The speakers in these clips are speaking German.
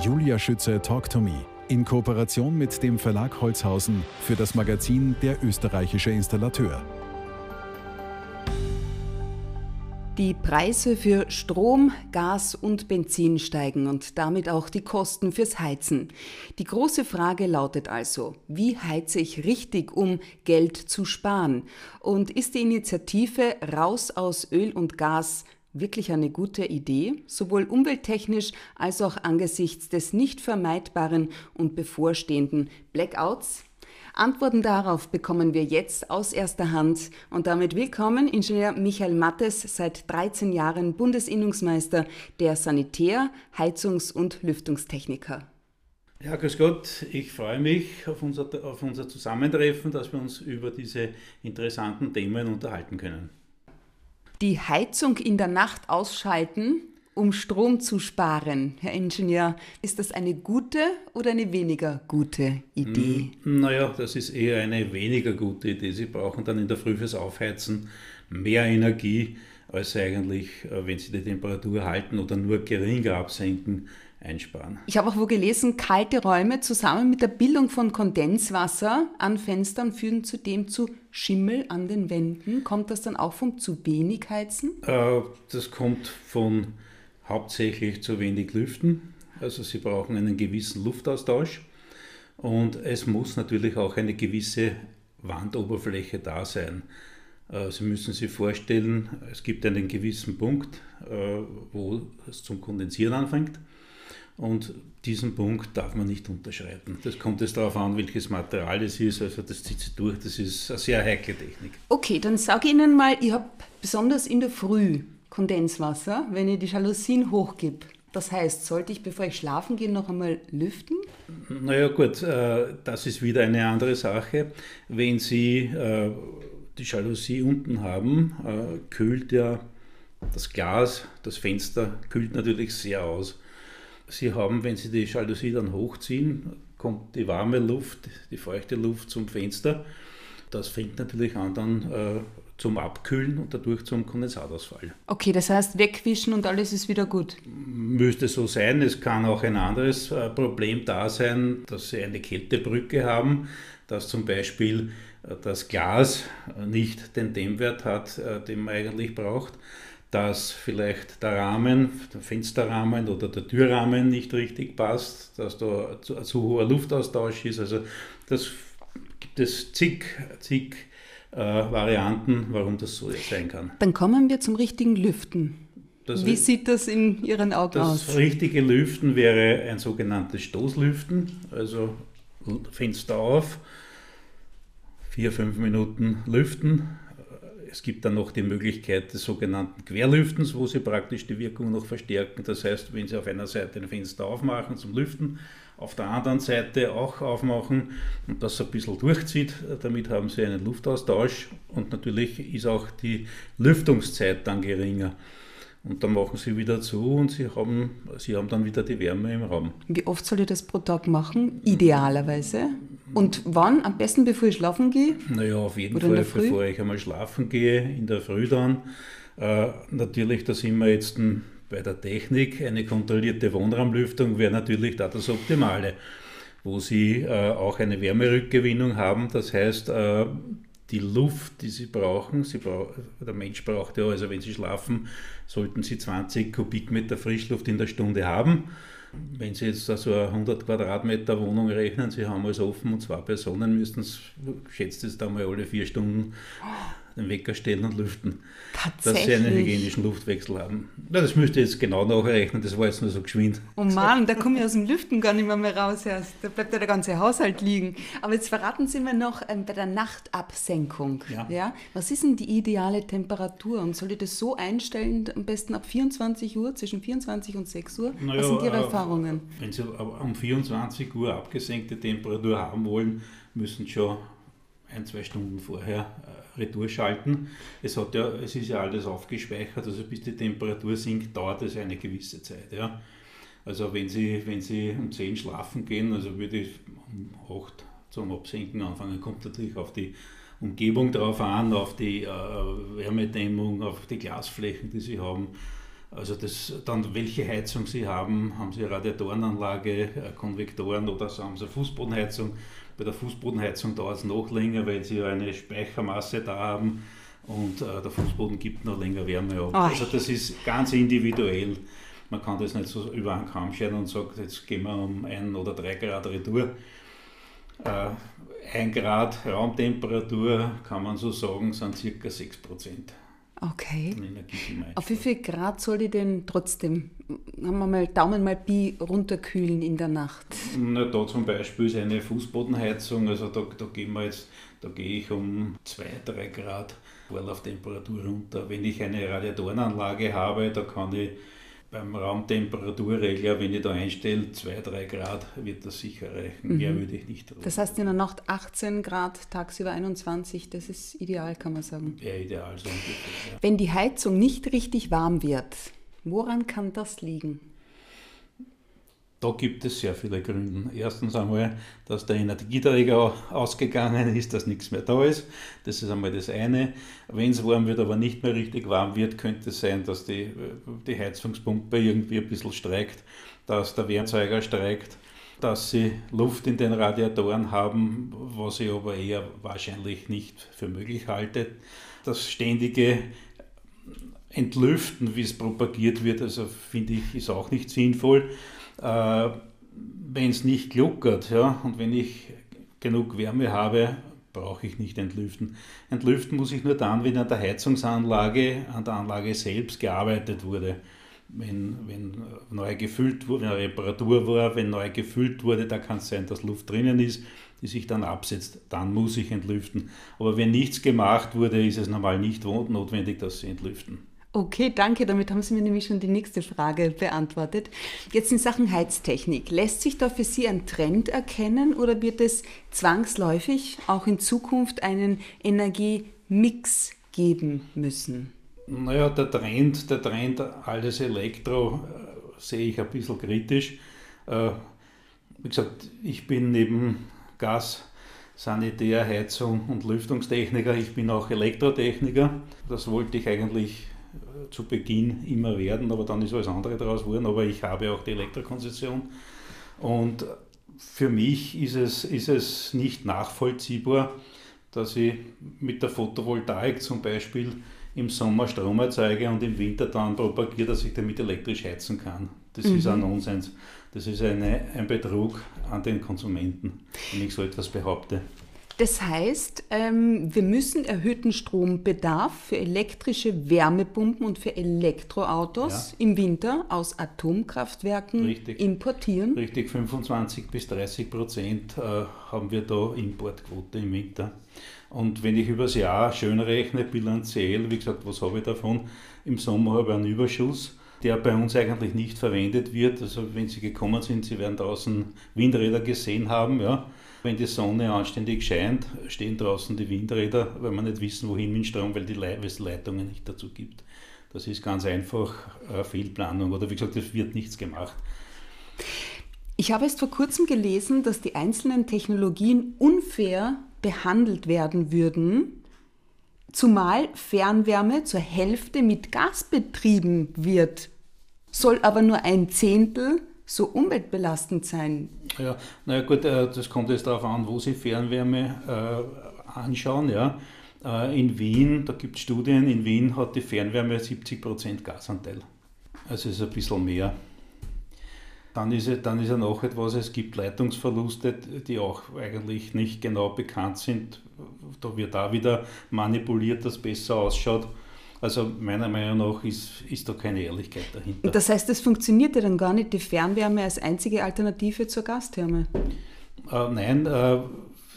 Julia Schütze Talk to Me in Kooperation mit dem Verlag Holzhausen für das Magazin Der österreichische Installateur. Die Preise für Strom, Gas und Benzin steigen und damit auch die Kosten fürs Heizen. Die große Frage lautet also, wie heize ich richtig, um Geld zu sparen? Und ist die Initiative Raus aus Öl und Gas wirklich eine gute Idee, sowohl umwelttechnisch als auch angesichts des nicht vermeidbaren und bevorstehenden Blackouts? Antworten darauf bekommen wir jetzt aus erster Hand und damit willkommen Ingenieur Michael Mattes, seit 13 Jahren Bundesinnungsmeister der Sanitär-, Heizungs- und Lüftungstechniker. Ja, grüß Gott, ich freue mich auf unser, auf unser Zusammentreffen, dass wir uns über diese interessanten Themen unterhalten können. Die Heizung in der Nacht ausschalten um Strom zu sparen. Herr Ingenieur, ist das eine gute oder eine weniger gute Idee? Hm, naja, das ist eher eine weniger gute Idee. Sie brauchen dann in der Früh fürs Aufheizen mehr Energie, als eigentlich, äh, wenn Sie die Temperatur halten oder nur geringer absenken, einsparen. Ich habe auch wo gelesen, kalte Räume zusammen mit der Bildung von Kondenswasser an Fenstern führen zudem zu Schimmel an den Wänden. Kommt das dann auch vom zu wenig Heizen? Äh, das kommt von hauptsächlich zu wenig lüften. Also sie brauchen einen gewissen Luftaustausch und es muss natürlich auch eine gewisse Wandoberfläche da sein. Äh, sie müssen sich vorstellen, es gibt einen gewissen Punkt, äh, wo es zum Kondensieren anfängt. Und diesen Punkt darf man nicht unterschreiten. Das kommt es darauf an, welches Material es ist. Also das zieht sich durch. Das ist eine sehr heikle Technik. Okay, dann sage ich Ihnen mal, ich habe besonders in der Früh Kondenswasser, wenn ich die Jalousien hochgebe. Das heißt, sollte ich, bevor ich schlafen gehe, noch einmal lüften? Naja gut, äh, das ist wieder eine andere Sache. Wenn Sie äh, die Jalousie unten haben, äh, kühlt ja das Glas, das Fenster kühlt natürlich sehr aus. Sie haben, wenn Sie die Jalousie dann hochziehen, kommt die warme Luft, die feuchte Luft zum Fenster. Das fängt natürlich an, dann zum Abkühlen und dadurch zum Kondensatausfall. Okay, das heißt wegwischen und alles ist wieder gut. Müsste so sein. Es kann auch ein anderes äh, Problem da sein, dass Sie eine Kältebrücke haben, dass zum Beispiel äh, das Glas äh, nicht den Dämmwert hat, den man eigentlich braucht dass vielleicht der Rahmen, der Fensterrahmen oder der Türrahmen nicht richtig passt, dass da zu, zu hoher Luftaustausch ist. Also das gibt es zig, zig äh, Varianten, warum das so sein kann. Dann kommen wir zum richtigen Lüften. Das Wie sieht das in Ihren Augen das aus? Das richtige Lüften wäre ein sogenanntes Stoßlüften, also Fenster auf, vier, fünf Minuten lüften. Es gibt dann noch die Möglichkeit des sogenannten Querlüftens, wo Sie praktisch die Wirkung noch verstärken. Das heißt, wenn Sie auf einer Seite ein Fenster aufmachen zum Lüften, auf der anderen Seite auch aufmachen und das ein bisschen durchzieht. Damit haben Sie einen Luftaustausch und natürlich ist auch die Lüftungszeit dann geringer. Und dann machen Sie wieder zu und Sie haben, Sie haben dann wieder die Wärme im Raum. Wie oft soll ich das pro Tag machen? Idealerweise. Und wann? Am besten, bevor ich schlafen gehe? Naja, auf jeden Fall, bevor ich einmal schlafen gehe, in der Früh dann. Äh, natürlich, da sind wir jetzt bei der Technik eine kontrollierte Wohnraumlüftung wäre natürlich da das Optimale, wo Sie äh, auch eine Wärmerückgewinnung haben. Das heißt, äh, die Luft, die Sie brauchen, Sie brauch, der Mensch braucht ja, also wenn Sie schlafen, sollten Sie 20 Kubikmeter Frischluft in der Stunde haben. Wenn Sie jetzt so eine 100 Quadratmeter Wohnung rechnen, Sie haben alles offen und zwei Personen, müssten es, schätzt es da mal alle vier Stunden den Wecker stellen und lüften, dass sie einen hygienischen Luftwechsel haben. Ja, das müsste ich jetzt genau nachrechnen, das war jetzt nur so geschwind. Oh Mann, da komme ich aus dem Lüften gar nicht mehr, mehr raus erst. Da bleibt ja der ganze Haushalt liegen. Aber jetzt verraten Sie mir noch ähm, bei der Nachtabsenkung. Ja. ja. Was ist denn die ideale Temperatur und soll ich das so einstellen, am besten ab 24 Uhr, zwischen 24 und 6 Uhr? Naja, Was sind Ihre äh, Erfahrungen? Wenn Sie um 24 Uhr abgesenkte Temperatur haben wollen, müssen schon ein, zwei Stunden vorher äh, Retour schalten. Es, hat ja, es ist ja alles aufgespeichert, also bis die Temperatur sinkt, dauert es eine gewisse Zeit. Ja. Also wenn Sie, wenn Sie um 10 schlafen gehen, also würde ich um 8 zum Absenken anfangen, kommt natürlich auf die Umgebung drauf an, auf die äh, Wärmedämmung, auf die Glasflächen, die Sie haben. Also das, dann welche Heizung Sie haben, haben Sie eine Radiatorenanlage, Konvektoren oder haben Sie eine Fußbodenheizung. Bei der Fußbodenheizung dauert es noch länger, weil Sie eine Speichermasse da haben und äh, der Fußboden gibt noch länger Wärme ab. Also das ist ganz individuell. Man kann das nicht so über einen Kamm scheren und sagen, jetzt gehen wir um ein oder drei Grad Retour. Äh, ein Grad Raumtemperatur, kann man so sagen, sind circa 6 Prozent. Okay. Auf wie viel Grad soll die denn trotzdem, haben wir mal Daumen mal Pi runterkühlen in der Nacht? Na, da zum Beispiel ist eine Fußbodenheizung, also da, da gehen wir jetzt, da gehe ich um 2, 3 Grad Vorlauftemperatur runter. Wenn ich eine Radiatorenanlage habe, da kann ich beim Raumtemperaturregler, wenn ich da einstelle, 2-3 Grad, wird das sicher reichen. Mehr mhm. würde ich nicht drüber. Das heißt in der Nacht 18 Grad, tagsüber 21, das ist ideal, kann man sagen. Ja, ideal so ungefähr. Ja. Wenn die Heizung nicht richtig warm wird, woran kann das liegen? Da gibt es sehr viele Gründe. Erstens einmal, dass der Energieträger ausgegangen ist, dass nichts mehr da ist. Das ist einmal das eine. Wenn es warm wird, aber nicht mehr richtig warm wird, könnte es sein, dass die, die Heizungspumpe irgendwie ein bisschen streikt, dass der Wärmzeuger streikt, dass sie Luft in den Radiatoren haben, was ich aber eher wahrscheinlich nicht für möglich halte. Das ständige Entlüften, wie es propagiert wird, also finde ich, ist auch nicht sinnvoll äh, wenn es nicht gluckert ja, und wenn ich genug Wärme habe, brauche ich nicht entlüften. Entlüften muss ich nur dann, wenn an der Heizungsanlage, an der Anlage selbst gearbeitet wurde. Wenn, wenn neu gefüllt wurde, wenn eine Reparatur war, wenn neu gefüllt wurde, da kann es sein, dass Luft drinnen ist, die sich dann absetzt, dann muss ich entlüften. Aber wenn nichts gemacht wurde, ist es normal nicht notwendig, dass Sie entlüften. Okay, danke. Damit haben Sie mir nämlich schon die nächste Frage beantwortet. Jetzt in Sachen Heiztechnik. Lässt sich da für Sie ein Trend erkennen oder wird es zwangsläufig auch in Zukunft einen Energiemix geben müssen? Naja, der Trend, der Trend alles Elektro äh, sehe ich ein bisschen kritisch. Äh, wie gesagt, ich bin neben Gas, Sanitär, Heizung und Lüftungstechniker, ich bin auch Elektrotechniker. Das wollte ich eigentlich zu Beginn immer werden, aber dann ist alles andere daraus geworden. Aber ich habe auch die Elektrokonzession. Und für mich ist es, ist es nicht nachvollziehbar, dass ich mit der Photovoltaik zum Beispiel im Sommer Strom erzeuge und im Winter dann propagiere, dass ich damit elektrisch heizen kann. Das mhm. ist ein Nonsens. Das ist eine, ein Betrug an den Konsumenten, wenn ich so etwas behaupte. Das heißt, ähm, wir müssen erhöhten Strombedarf für elektrische Wärmepumpen und für Elektroautos ja. im Winter aus Atomkraftwerken Richtig. importieren. Richtig, 25 bis 30 Prozent äh, haben wir da Importquote im Winter. Und wenn ich übers Jahr schön rechne, bilanziell, wie gesagt, was habe ich davon? Im Sommer habe ich einen Überschuss, der bei uns eigentlich nicht verwendet wird. Also wenn Sie gekommen sind, Sie werden draußen Windräder gesehen haben, ja wenn die Sonne anständig scheint, stehen draußen die Windräder, weil wir nicht wissen, wohin mit Strom, weil, die es Leitungen nicht dazu gibt. Das ist ganz einfach äh, Fehlplanung oder wie gesagt, es wird nichts gemacht. Ich habe erst vor kurzem gelesen, dass die einzelnen Technologien unfair behandelt werden würden, zumal Fernwärme zur Hälfte mit Gas betrieben wird, soll aber nur ein Zehntel so umweltbelastend sein? Ja, naja gut, äh, das kommt jetzt darauf an, wo Sie Fernwärme äh, anschauen. Ja. Äh, in Wien, da gibt es Studien, in Wien hat die Fernwärme 70% Gasanteil. Also ist ein bisschen mehr. Dann ist, dann ist ja noch etwas, es gibt Leitungsverluste, die auch eigentlich nicht genau bekannt sind. Da wird da wieder manipuliert, dass es besser ausschaut. Also meiner Meinung nach ist, ist da keine Ehrlichkeit dahinter. Das heißt, es funktioniert ja dann gar nicht die Fernwärme als einzige Alternative zur Gastherme? Äh, nein, äh,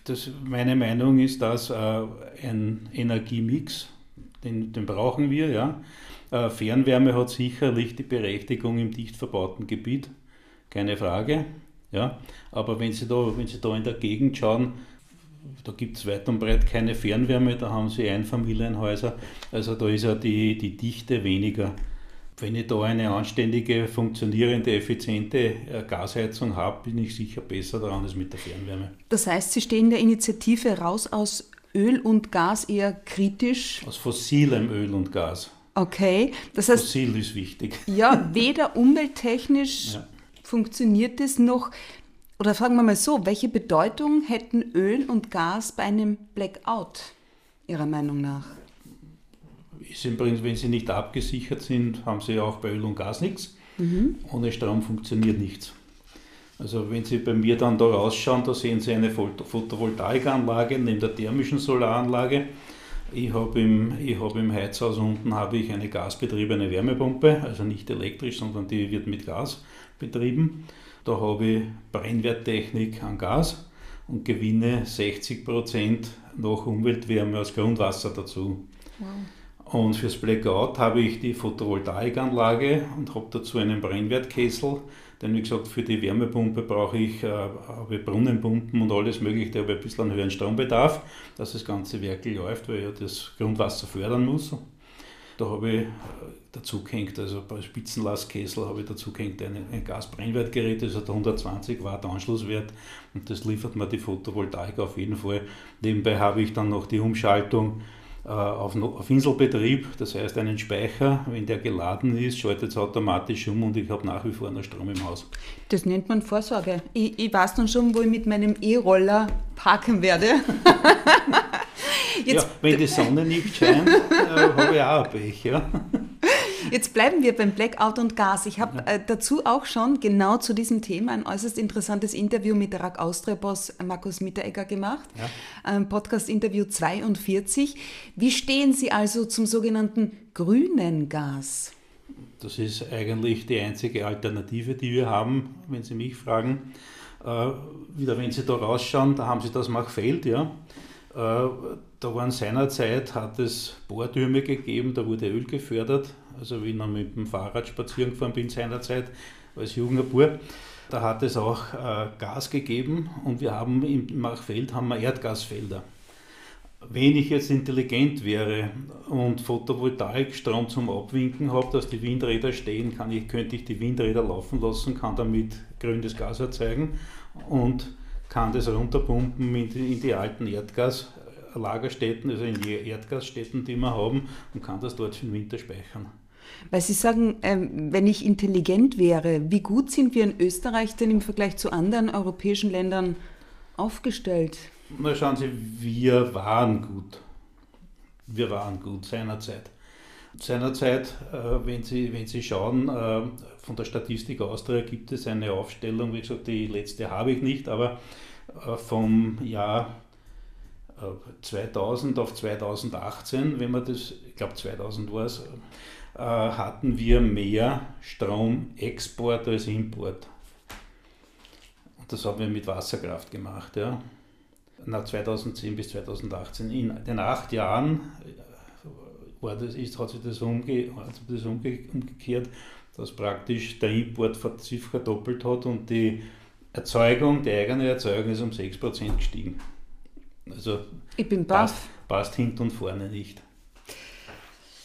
das, meine Meinung ist, dass äh, ein Energiemix, den, den brauchen wir, ja. Äh, Fernwärme hat sicherlich die Berechtigung im dicht verbauten Gebiet, keine Frage. Ja. Aber wenn Sie, da, wenn Sie da in der Gegend schauen, da gibt es weit und breit keine Fernwärme, da haben sie Einfamilienhäuser. Also da ist ja die, die Dichte weniger. Wenn ich da eine anständige, funktionierende, effiziente äh, Gasheizung habe, bin ich sicher besser daran als mit der Fernwärme. Das heißt, Sie stehen der Initiative raus aus Öl und Gas eher kritisch? Aus fossilem Öl und Gas. Okay, das heißt. Fossil ist wichtig. Ja, weder umwelttechnisch ja. funktioniert es noch. Oder fragen wir mal so, welche Bedeutung hätten Öl und Gas bei einem Blackout, Ihrer Meinung nach? Ist im Prinzip, wenn sie nicht abgesichert sind, haben sie auch bei Öl und Gas nichts. Mhm. Ohne Strom funktioniert nichts. Also wenn Sie bei mir dann da rausschauen, da sehen Sie eine Photovoltaikanlage neben der thermischen Solaranlage. Ich habe im, hab im Heizhaus unten habe ich eine gasbetriebene Wärmepumpe, also nicht elektrisch, sondern die wird mit Gas betrieben. Da habe ich Brennwerttechnik an Gas und gewinne 60% nach Umweltwärme aus Grundwasser dazu. Wow. Und fürs Blackout habe ich die Photovoltaikanlage und habe dazu einen Brennwertkessel. Denn wie gesagt, für die Wärmepumpe brauche ich, äh, habe Brunnenpumpen und alles Mögliche, ich ein bisschen einen höheren Strombedarf, dass das ganze Werk läuft, weil ich ja das Grundwasser fördern muss. Da habe ich äh, dazu gehängt, also bei Spitzenlastkessel habe ich dazu gehängt ein, ein Gasbrennwertgerät, das hat 120 Watt Anschlusswert und das liefert mir die Photovoltaik auf jeden Fall. Nebenbei habe ich dann noch die Umschaltung äh, auf, auf Inselbetrieb, das heißt einen Speicher, wenn der geladen ist, schaltet es automatisch um und ich habe nach wie vor noch Strom im Haus. Das nennt man Vorsorge. Ich, ich weiß dann schon, wo ich mit meinem E-Roller parken werde. Jetzt, ja, wenn die Sonne nicht scheint, äh, habe ich auch ein Pech. Ja. Jetzt bleiben wir beim Blackout und Gas. Ich habe äh, dazu auch schon genau zu diesem Thema ein äußerst interessantes Interview mit der RAG Austria-Boss Markus Mitteregger gemacht. Ja. Ähm, Podcast-Interview 42. Wie stehen Sie also zum sogenannten grünen Gas? Das ist eigentlich die einzige Alternative, die wir haben, wenn Sie mich fragen. Äh, wieder, wenn Sie da rausschauen, da haben Sie das Machfeld, ja. Äh, da waren seinerzeit, hat es Bohrtürme gegeben, da wurde Öl gefördert. Also wie ich noch mit dem Fahrrad spazieren gefahren bin seinerzeit als junger Bub, da hat es auch äh, Gas gegeben und wir haben im Machfeld haben wir Erdgasfelder. Wenn ich jetzt intelligent wäre und Photovoltaikstrom zum Abwinken habe, dass die Windräder stehen, kann ich, könnte ich die Windräder laufen lassen, kann damit grünes Gas erzeugen und kann das runterpumpen in die, in die alten Erdgaslagerstätten, also in die Erdgasstätten, die wir haben, und kann das dort für den Winter speichern. Weil Sie sagen, ähm, wenn ich intelligent wäre, wie gut sind wir in Österreich denn im Vergleich zu anderen europäischen Ländern aufgestellt? Na schauen Sie, wir waren gut. Wir waren gut seinerzeit. Seinerzeit, äh, wenn, Sie, wenn Sie schauen, äh, von der Statistik Austria gibt es eine Aufstellung, wie gesagt, die letzte habe ich nicht, aber äh, vom Jahr 2000 auf 2018, wenn man das, ich glaube 2000 war es, hatten wir mehr Stromexport als Import. Und das haben wir mit Wasserkraft gemacht. Ja. Na, 2010 bis 2018. In den acht Jahren war das, ist, hat sich das, umge, hat sich das umge, umgekehrt, dass praktisch der Import verdoppelt hat und die Erzeugung, die eigene Erzeugung ist um 6% gestiegen. Also ich bin passt, passt hinten und vorne nicht.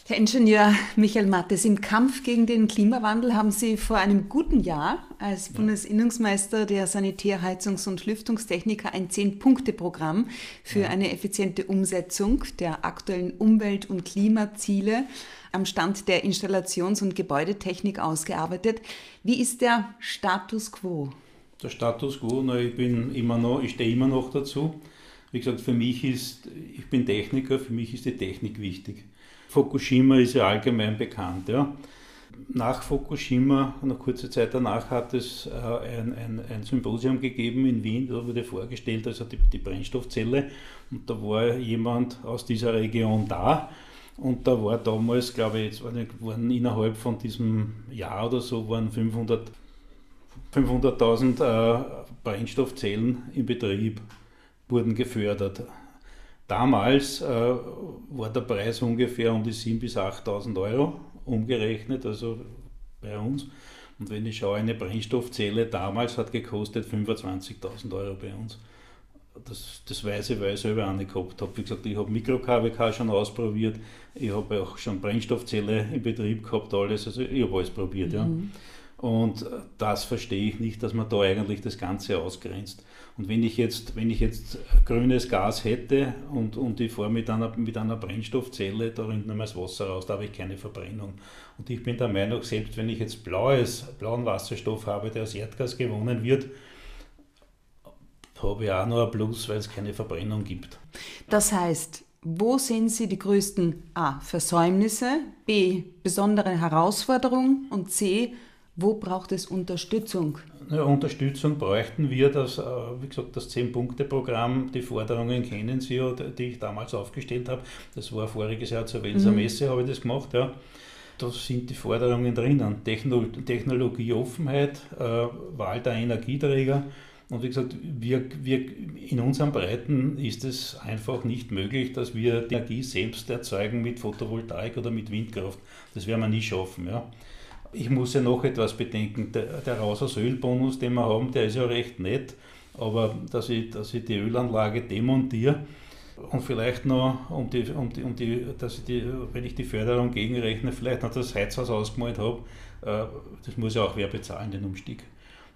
Herr Ingenieur Michael Mattes, im Kampf gegen den Klimawandel haben Sie vor einem guten Jahr als Bundesinnungsmeister der Sanitär-, Heizungs- und Lüftungstechniker ein Zehn-Punkte-Programm für eine effiziente Umsetzung der aktuellen Umwelt- und Klimaziele am Stand der Installations- und Gebäudetechnik ausgearbeitet. Wie ist der Status quo? Der Status quo, na, ich bin immer noch, ich stehe immer noch dazu. Wie gesagt, für mich ist, ich bin Techniker, für mich ist die Technik wichtig. Fukushima ist ja allgemein bekannt. Ja. Nach Fukushima, eine kurze Zeit danach, hat es äh, ein, ein, ein, Symposium gegeben in Wien, da wurde vorgestellt, also die, die Brennstoffzelle, und da war jemand aus dieser Region da. Und da war damals, glaube ich, jetzt waren innerhalb von diesem Jahr oder so, waren 500.000 500 äh, Brennstoffzellen in Betrieb, wurden gefördert. Damals äh, war der Preis ungefähr um die 7.000 bis 8.000 Euro umgerechnet, also bei uns. Und wenn ich schaue, eine Brennstoffzelle damals hat gekostet 25.000 Euro bei uns. Das, das weiß ich, weil ich selber eine gehabt habe. Wie gesagt, ich habe Mikro-KWK schon ausprobiert, ich habe auch schon Brennstoffzelle in Betrieb gehabt, alles. Also ich habe alles probiert. Mhm. Ja. Und das verstehe ich nicht, dass man da eigentlich das Ganze ausgrenzt. Und wenn ich jetzt, wenn ich jetzt grünes Gas hätte und, und ich fahre mit einer, mit einer Brennstoffzelle, da rinnt nur das Wasser raus, da habe ich keine Verbrennung. Und ich bin der Meinung, selbst wenn ich jetzt blaues, blauen Wasserstoff habe, der aus Erdgas gewonnen wird, habe ich auch noch ein Plus, weil es keine Verbrennung gibt. Das heißt, wo sehen Sie die größten A. Versäumnisse, B. besondere Herausforderungen und C. Wo braucht es Unterstützung? Ja, Unterstützung bräuchten wir, das, äh, wie gesagt, das 10-Punkte-Programm, die Forderungen kennen Sie die ich damals aufgestellt habe. Das war voriges Jahr zur Welser mhm. Messe, habe ich das gemacht. Ja. Da sind die Forderungen drinnen. Technologieoffenheit, äh, Wahl der Energieträger, und wie gesagt, wir, wir, in unseren Breiten ist es einfach nicht möglich, dass wir die Energie selbst erzeugen mit Photovoltaik oder mit Windkraft. Das werden wir nie schaffen. Ja. Ich muss ja noch etwas bedenken. Der, der Raus-aus-Öl-Bonus, den wir haben, der ist ja recht nett, aber dass ich, dass ich die Ölanlage demontiere und vielleicht noch, um die, um die, um die, dass ich die, wenn ich die Förderung gegenrechne, vielleicht noch das Heizhaus ausgemalt habe, äh, das muss ja auch wer bezahlen, den Umstieg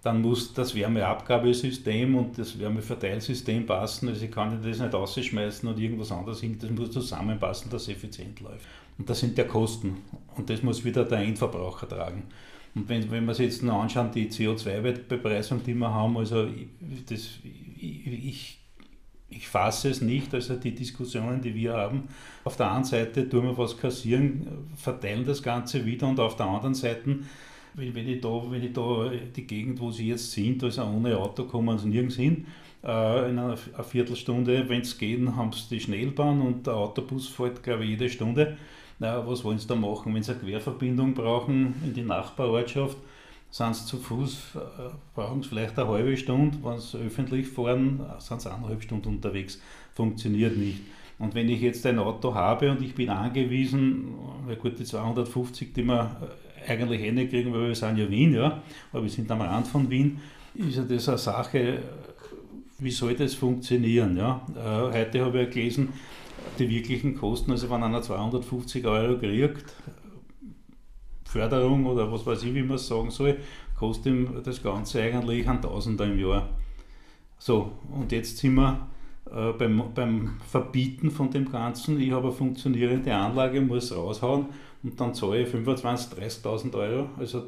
dann muss das Wärmeabgabesystem und das Wärmeverteilsystem passen. Also ich kann das nicht rausschmeißen und irgendwas anderes hin. Das muss zusammenpassen, dass es effizient läuft. Und das sind ja Kosten. Und das muss wieder der Endverbraucher tragen. Und wenn, wenn wir uns jetzt noch anschauen, die CO2-Bepreisung, die wir haben, also das, ich, ich, fasse es nicht, also die Diskussionen, die wir haben, auf der einen Seite tun wir was kassieren, verteilen das Ganze wieder und auf der anderen Seite wenn ich, da, wenn ich da die Gegend, wo sie jetzt sind, also ohne Auto kommen sie nirgends hin. Äh, in einer Viertelstunde, wenn es geht, haben sie die Schnellbahn und der Autobus fährt, glaube ich, jede Stunde. Na, was wollen sie da machen? Wenn sie eine Querverbindung brauchen in die Nachbarortschaft, sind sie zu Fuß, äh, brauchen sie vielleicht eine halbe Stunde. Wenn sie öffentlich fahren, sind sie eineinhalb Stunden unterwegs. Funktioniert nicht. Und wenn ich jetzt ein Auto habe und ich bin angewiesen, weil gut, die 250, die man eigentlich eh weil wir sind ja Wien, ja, aber wir sind am Rand von Wien, ist ja das eine Sache, wie soll das funktionieren? Ja? Äh, heute habe ich gelesen, die wirklichen Kosten, also wenn einer 250 Euro kriegt, Förderung oder was weiß ich, wie man es sagen soll, kostet ihm das Ganze eigentlich ein Tausender im Jahr. So, und jetzt sind wir äh, beim, beim Verbieten von dem Ganzen. Ich habe eine funktionierende Anlage, muss raushauen und dann zahle ich 25.000, 30.000 Euro. Also äh,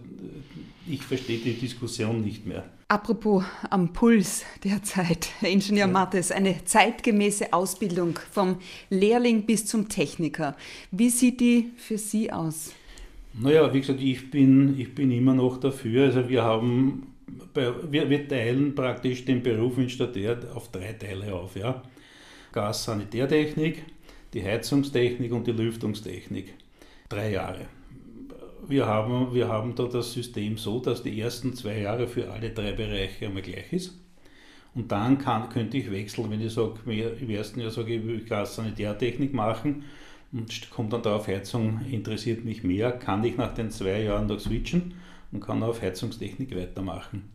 ich verstehe die Diskussion nicht mehr. Apropos am Puls der Zeit, Herr Ingenieur ja. Mattes, eine zeitgemäße Ausbildung vom Lehrling bis zum Techniker. Wie sieht die für Sie aus? Naja, wie gesagt, ich bin, ich bin immer noch dafür. Also wir haben, wir, wir teilen praktisch den Beruf in Stadtär auf drei Teile auf. Ja? Gas-Sanitärtechnik, die Heizungstechnik und die Lüftungstechnik drei Jahre. Wir haben, wir haben da das System so, dass die ersten zwei Jahre für alle drei Bereiche einmal gleich ist. Und dann kann, könnte ich wechseln, wenn ich sage, im ersten Jahr sage ich, ich will Sanitärtechnik machen und kommt dann darauf, Heizung interessiert mich mehr, kann ich nach den zwei Jahren noch switchen und kann auf Heizungstechnik weitermachen.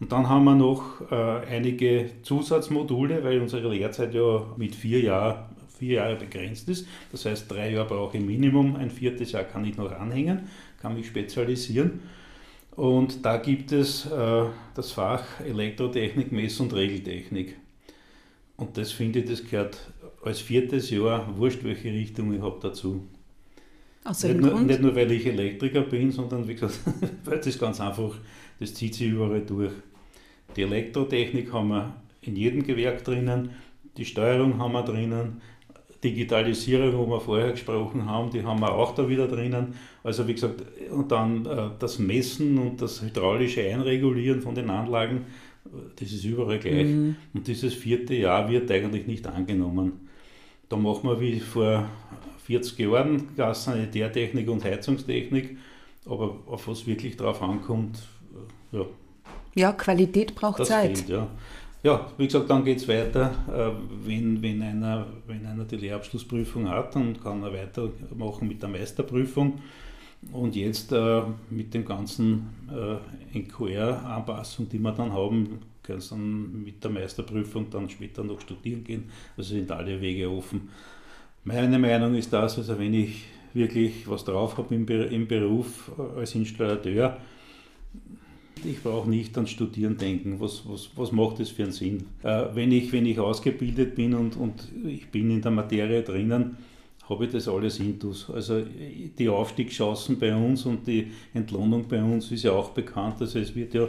Und dann haben wir noch äh, einige Zusatzmodule, weil unsere Lehrzeit ja mit vier Jahren vier Jahre begrenzt ist. Das heißt, drei Jahre brauche ich Minimum, ein viertes Jahr kann ich noch anhängen, kann mich spezialisieren. Und da gibt es äh, das Fach Elektrotechnik, Mess- und Regeltechnik. Und das finde ich, das gehört als viertes Jahr, wurscht welche Richtung ich habe dazu. Aus nicht, nur, nicht nur, weil ich Elektriker bin, sondern wie gesagt, weil das ganz einfach, das zieht sich überall durch. Die Elektrotechnik haben wir in jedem Gewerk drinnen, die Steuerung haben wir drinnen, Digitalisierung, wo wir vorher gesprochen haben, die haben wir auch da wieder drinnen. Also wie gesagt, und dann äh, das Messen und das hydraulische Einregulieren von den Anlagen, das ist überall gleich. Mhm. Und dieses vierte Jahr wird eigentlich nicht angenommen. Da machen wir wie vor 40 Jahren Gassanitärtechnik und Heizungstechnik, aber auf was wirklich drauf ankommt, äh, ja. Ja, Qualität braucht Zeit. Fehlt, ja ja, wie gesagt, dann geht es weiter. Äh, wenn, wenn, einer, wenn einer die Lehrabschlussprüfung hat, dann kann er weitermachen mit der Meisterprüfung. Und jetzt äh, mit dem ganzen äh, NQR-Anpassung, die wir dann haben, kann es dann mit der Meisterprüfung dann später noch studieren gehen. Also sind alle Wege offen. Meine Meinung ist das, also wenn ich wirklich was drauf habe im, im Beruf als Installateur, Ich brauche nicht an Studieren denken. Was, was, was macht das für einen Sinn? Äh, wenn, ich, wenn ich ausgebildet bin und, und ich bin in der Materie drinnen, habe ich das alles intus. Also die Aufstiegschancen bei uns und die Entlohnung bei uns ist ja auch bekannt. Also es wird ja,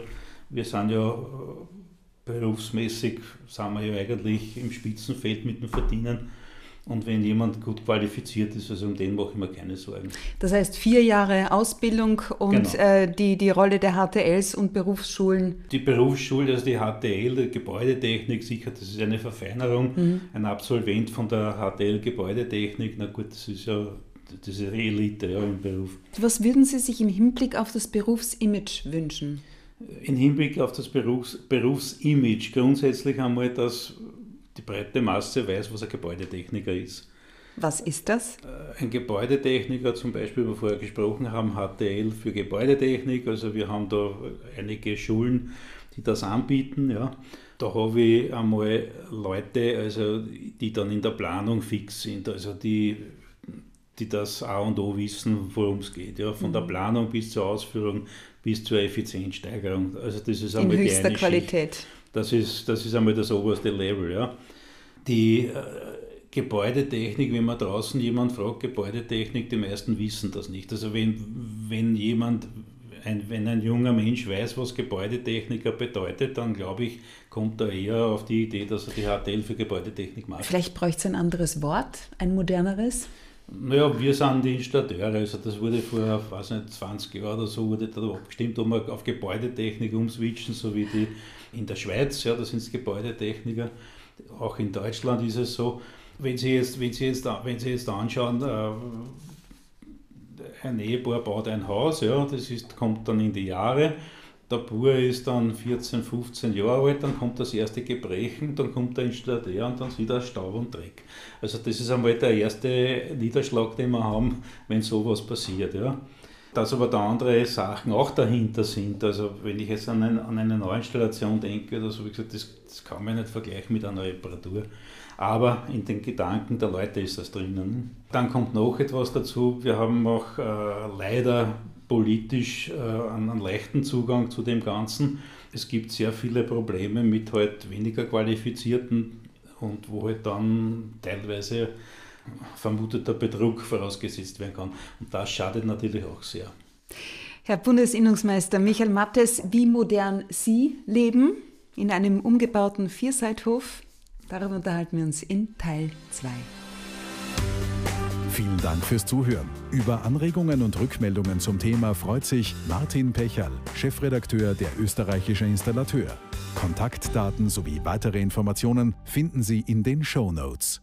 wir sind ja äh, berufsmäßig, sind wir ja eigentlich im Spitzenfeld mit dem Verdienen und wenn jemand gut qualifiziert ist, also um den mache ich mir keine Sorgen. Das heißt vier Jahre Ausbildung und genau. äh, die, die Rolle der HTLs und Berufsschulen? Die Berufsschule, also die HTL, die Gebäudetechnik, sicher, das ist eine Verfeinerung. Mhm. Ein Absolvent von der HTL Gebäudetechnik, na gut, das ist ja das ist Elite ja, im Beruf. Was würden Sie sich im Hinblick auf das Berufsimage wünschen? Im Hinblick auf das Berufs, Berufsimage grundsätzlich einmal, dass die breite Masse weiß, was ein Gebäudetechniker ist. Was ist das? Äh, ein Gebäudetechniker, zum Beispiel, wie wir vorher gesprochen haben, HTL für Gebäudetechnik. Also wir haben da einige Schulen, die das anbieten. Ja. Da habe ich einmal Leute, also, die dann in der Planung fix sind, also die, die das A und O wissen, worum es geht. Ja. Von mhm. der Planung bis zur Ausführung bis zur Effizienzsteigerung. Also das ist einmal in höchster die eine Qualität. Schicht. Das ist, das ist einmal das oberste Level. Ja. Die äh, Gebäudetechnik, wenn man draußen jemand fragt, Gebäudetechnik, die meisten wissen das nicht. Also wenn, wenn jemand, ein, wenn ein junger Mensch weiß, was Gebäudetechniker bedeutet, dann glaube ich, kommt er eher auf die Idee, dass er die HTL für Gebäudetechnik macht. Vielleicht bräuchte es ein anderes Wort, ein moderneres? Naja, wir sind die Installateure, also das wurde vor, weiß nicht, 20 Jahren oder so, wurde da abgestimmt, ob wir auf Gebäudetechnik umswitchen, so wie die in der Schweiz, ja, da sind es Gebäudetechniker, auch in Deutschland ist es so. Wenn Sie jetzt, wenn Sie jetzt, wenn Sie jetzt anschauen, äh, ein Ehepaar baut ein Haus, ja, das ist, kommt dann in die Jahre, der Bauer ist dann 14, 15 Jahre alt, dann kommt das erste Gebrechen, dann kommt der Installateur und dann ist wieder Staub und Dreck. Also das ist einmal der erste Niederschlag, den wir haben, wenn sowas passiert. Ja. Dass aber da andere Sachen auch dahinter sind. Also wenn ich jetzt an, ein, an eine Neuinstallation denke, oder wie gesagt, das, das kann man nicht vergleichen mit einer Reparatur. Aber in den Gedanken der Leute ist das drinnen. Dann kommt noch etwas dazu. Wir haben auch äh, leider politisch äh, einen, einen, leichten Zugang zu dem Ganzen. Es gibt sehr viele Probleme mit halt weniger qualifizierten und wo halt dann teilweise vermuteter Betrug vorausgesetzt werden kann. Und das schadet natürlich auch sehr. Herr Bundesinnungsmeister Michael Mattes, wie modern Sie leben in einem umgebauten Vierseithof, darüber unterhalten wir uns in Teil 2. Vielen Dank fürs Zuhören. Über Anregungen und Rückmeldungen zum Thema freut sich Martin Pechal, Chefredakteur der Österreichische Installateur. Kontaktdaten sowie weitere Informationen finden Sie in den Show Notes.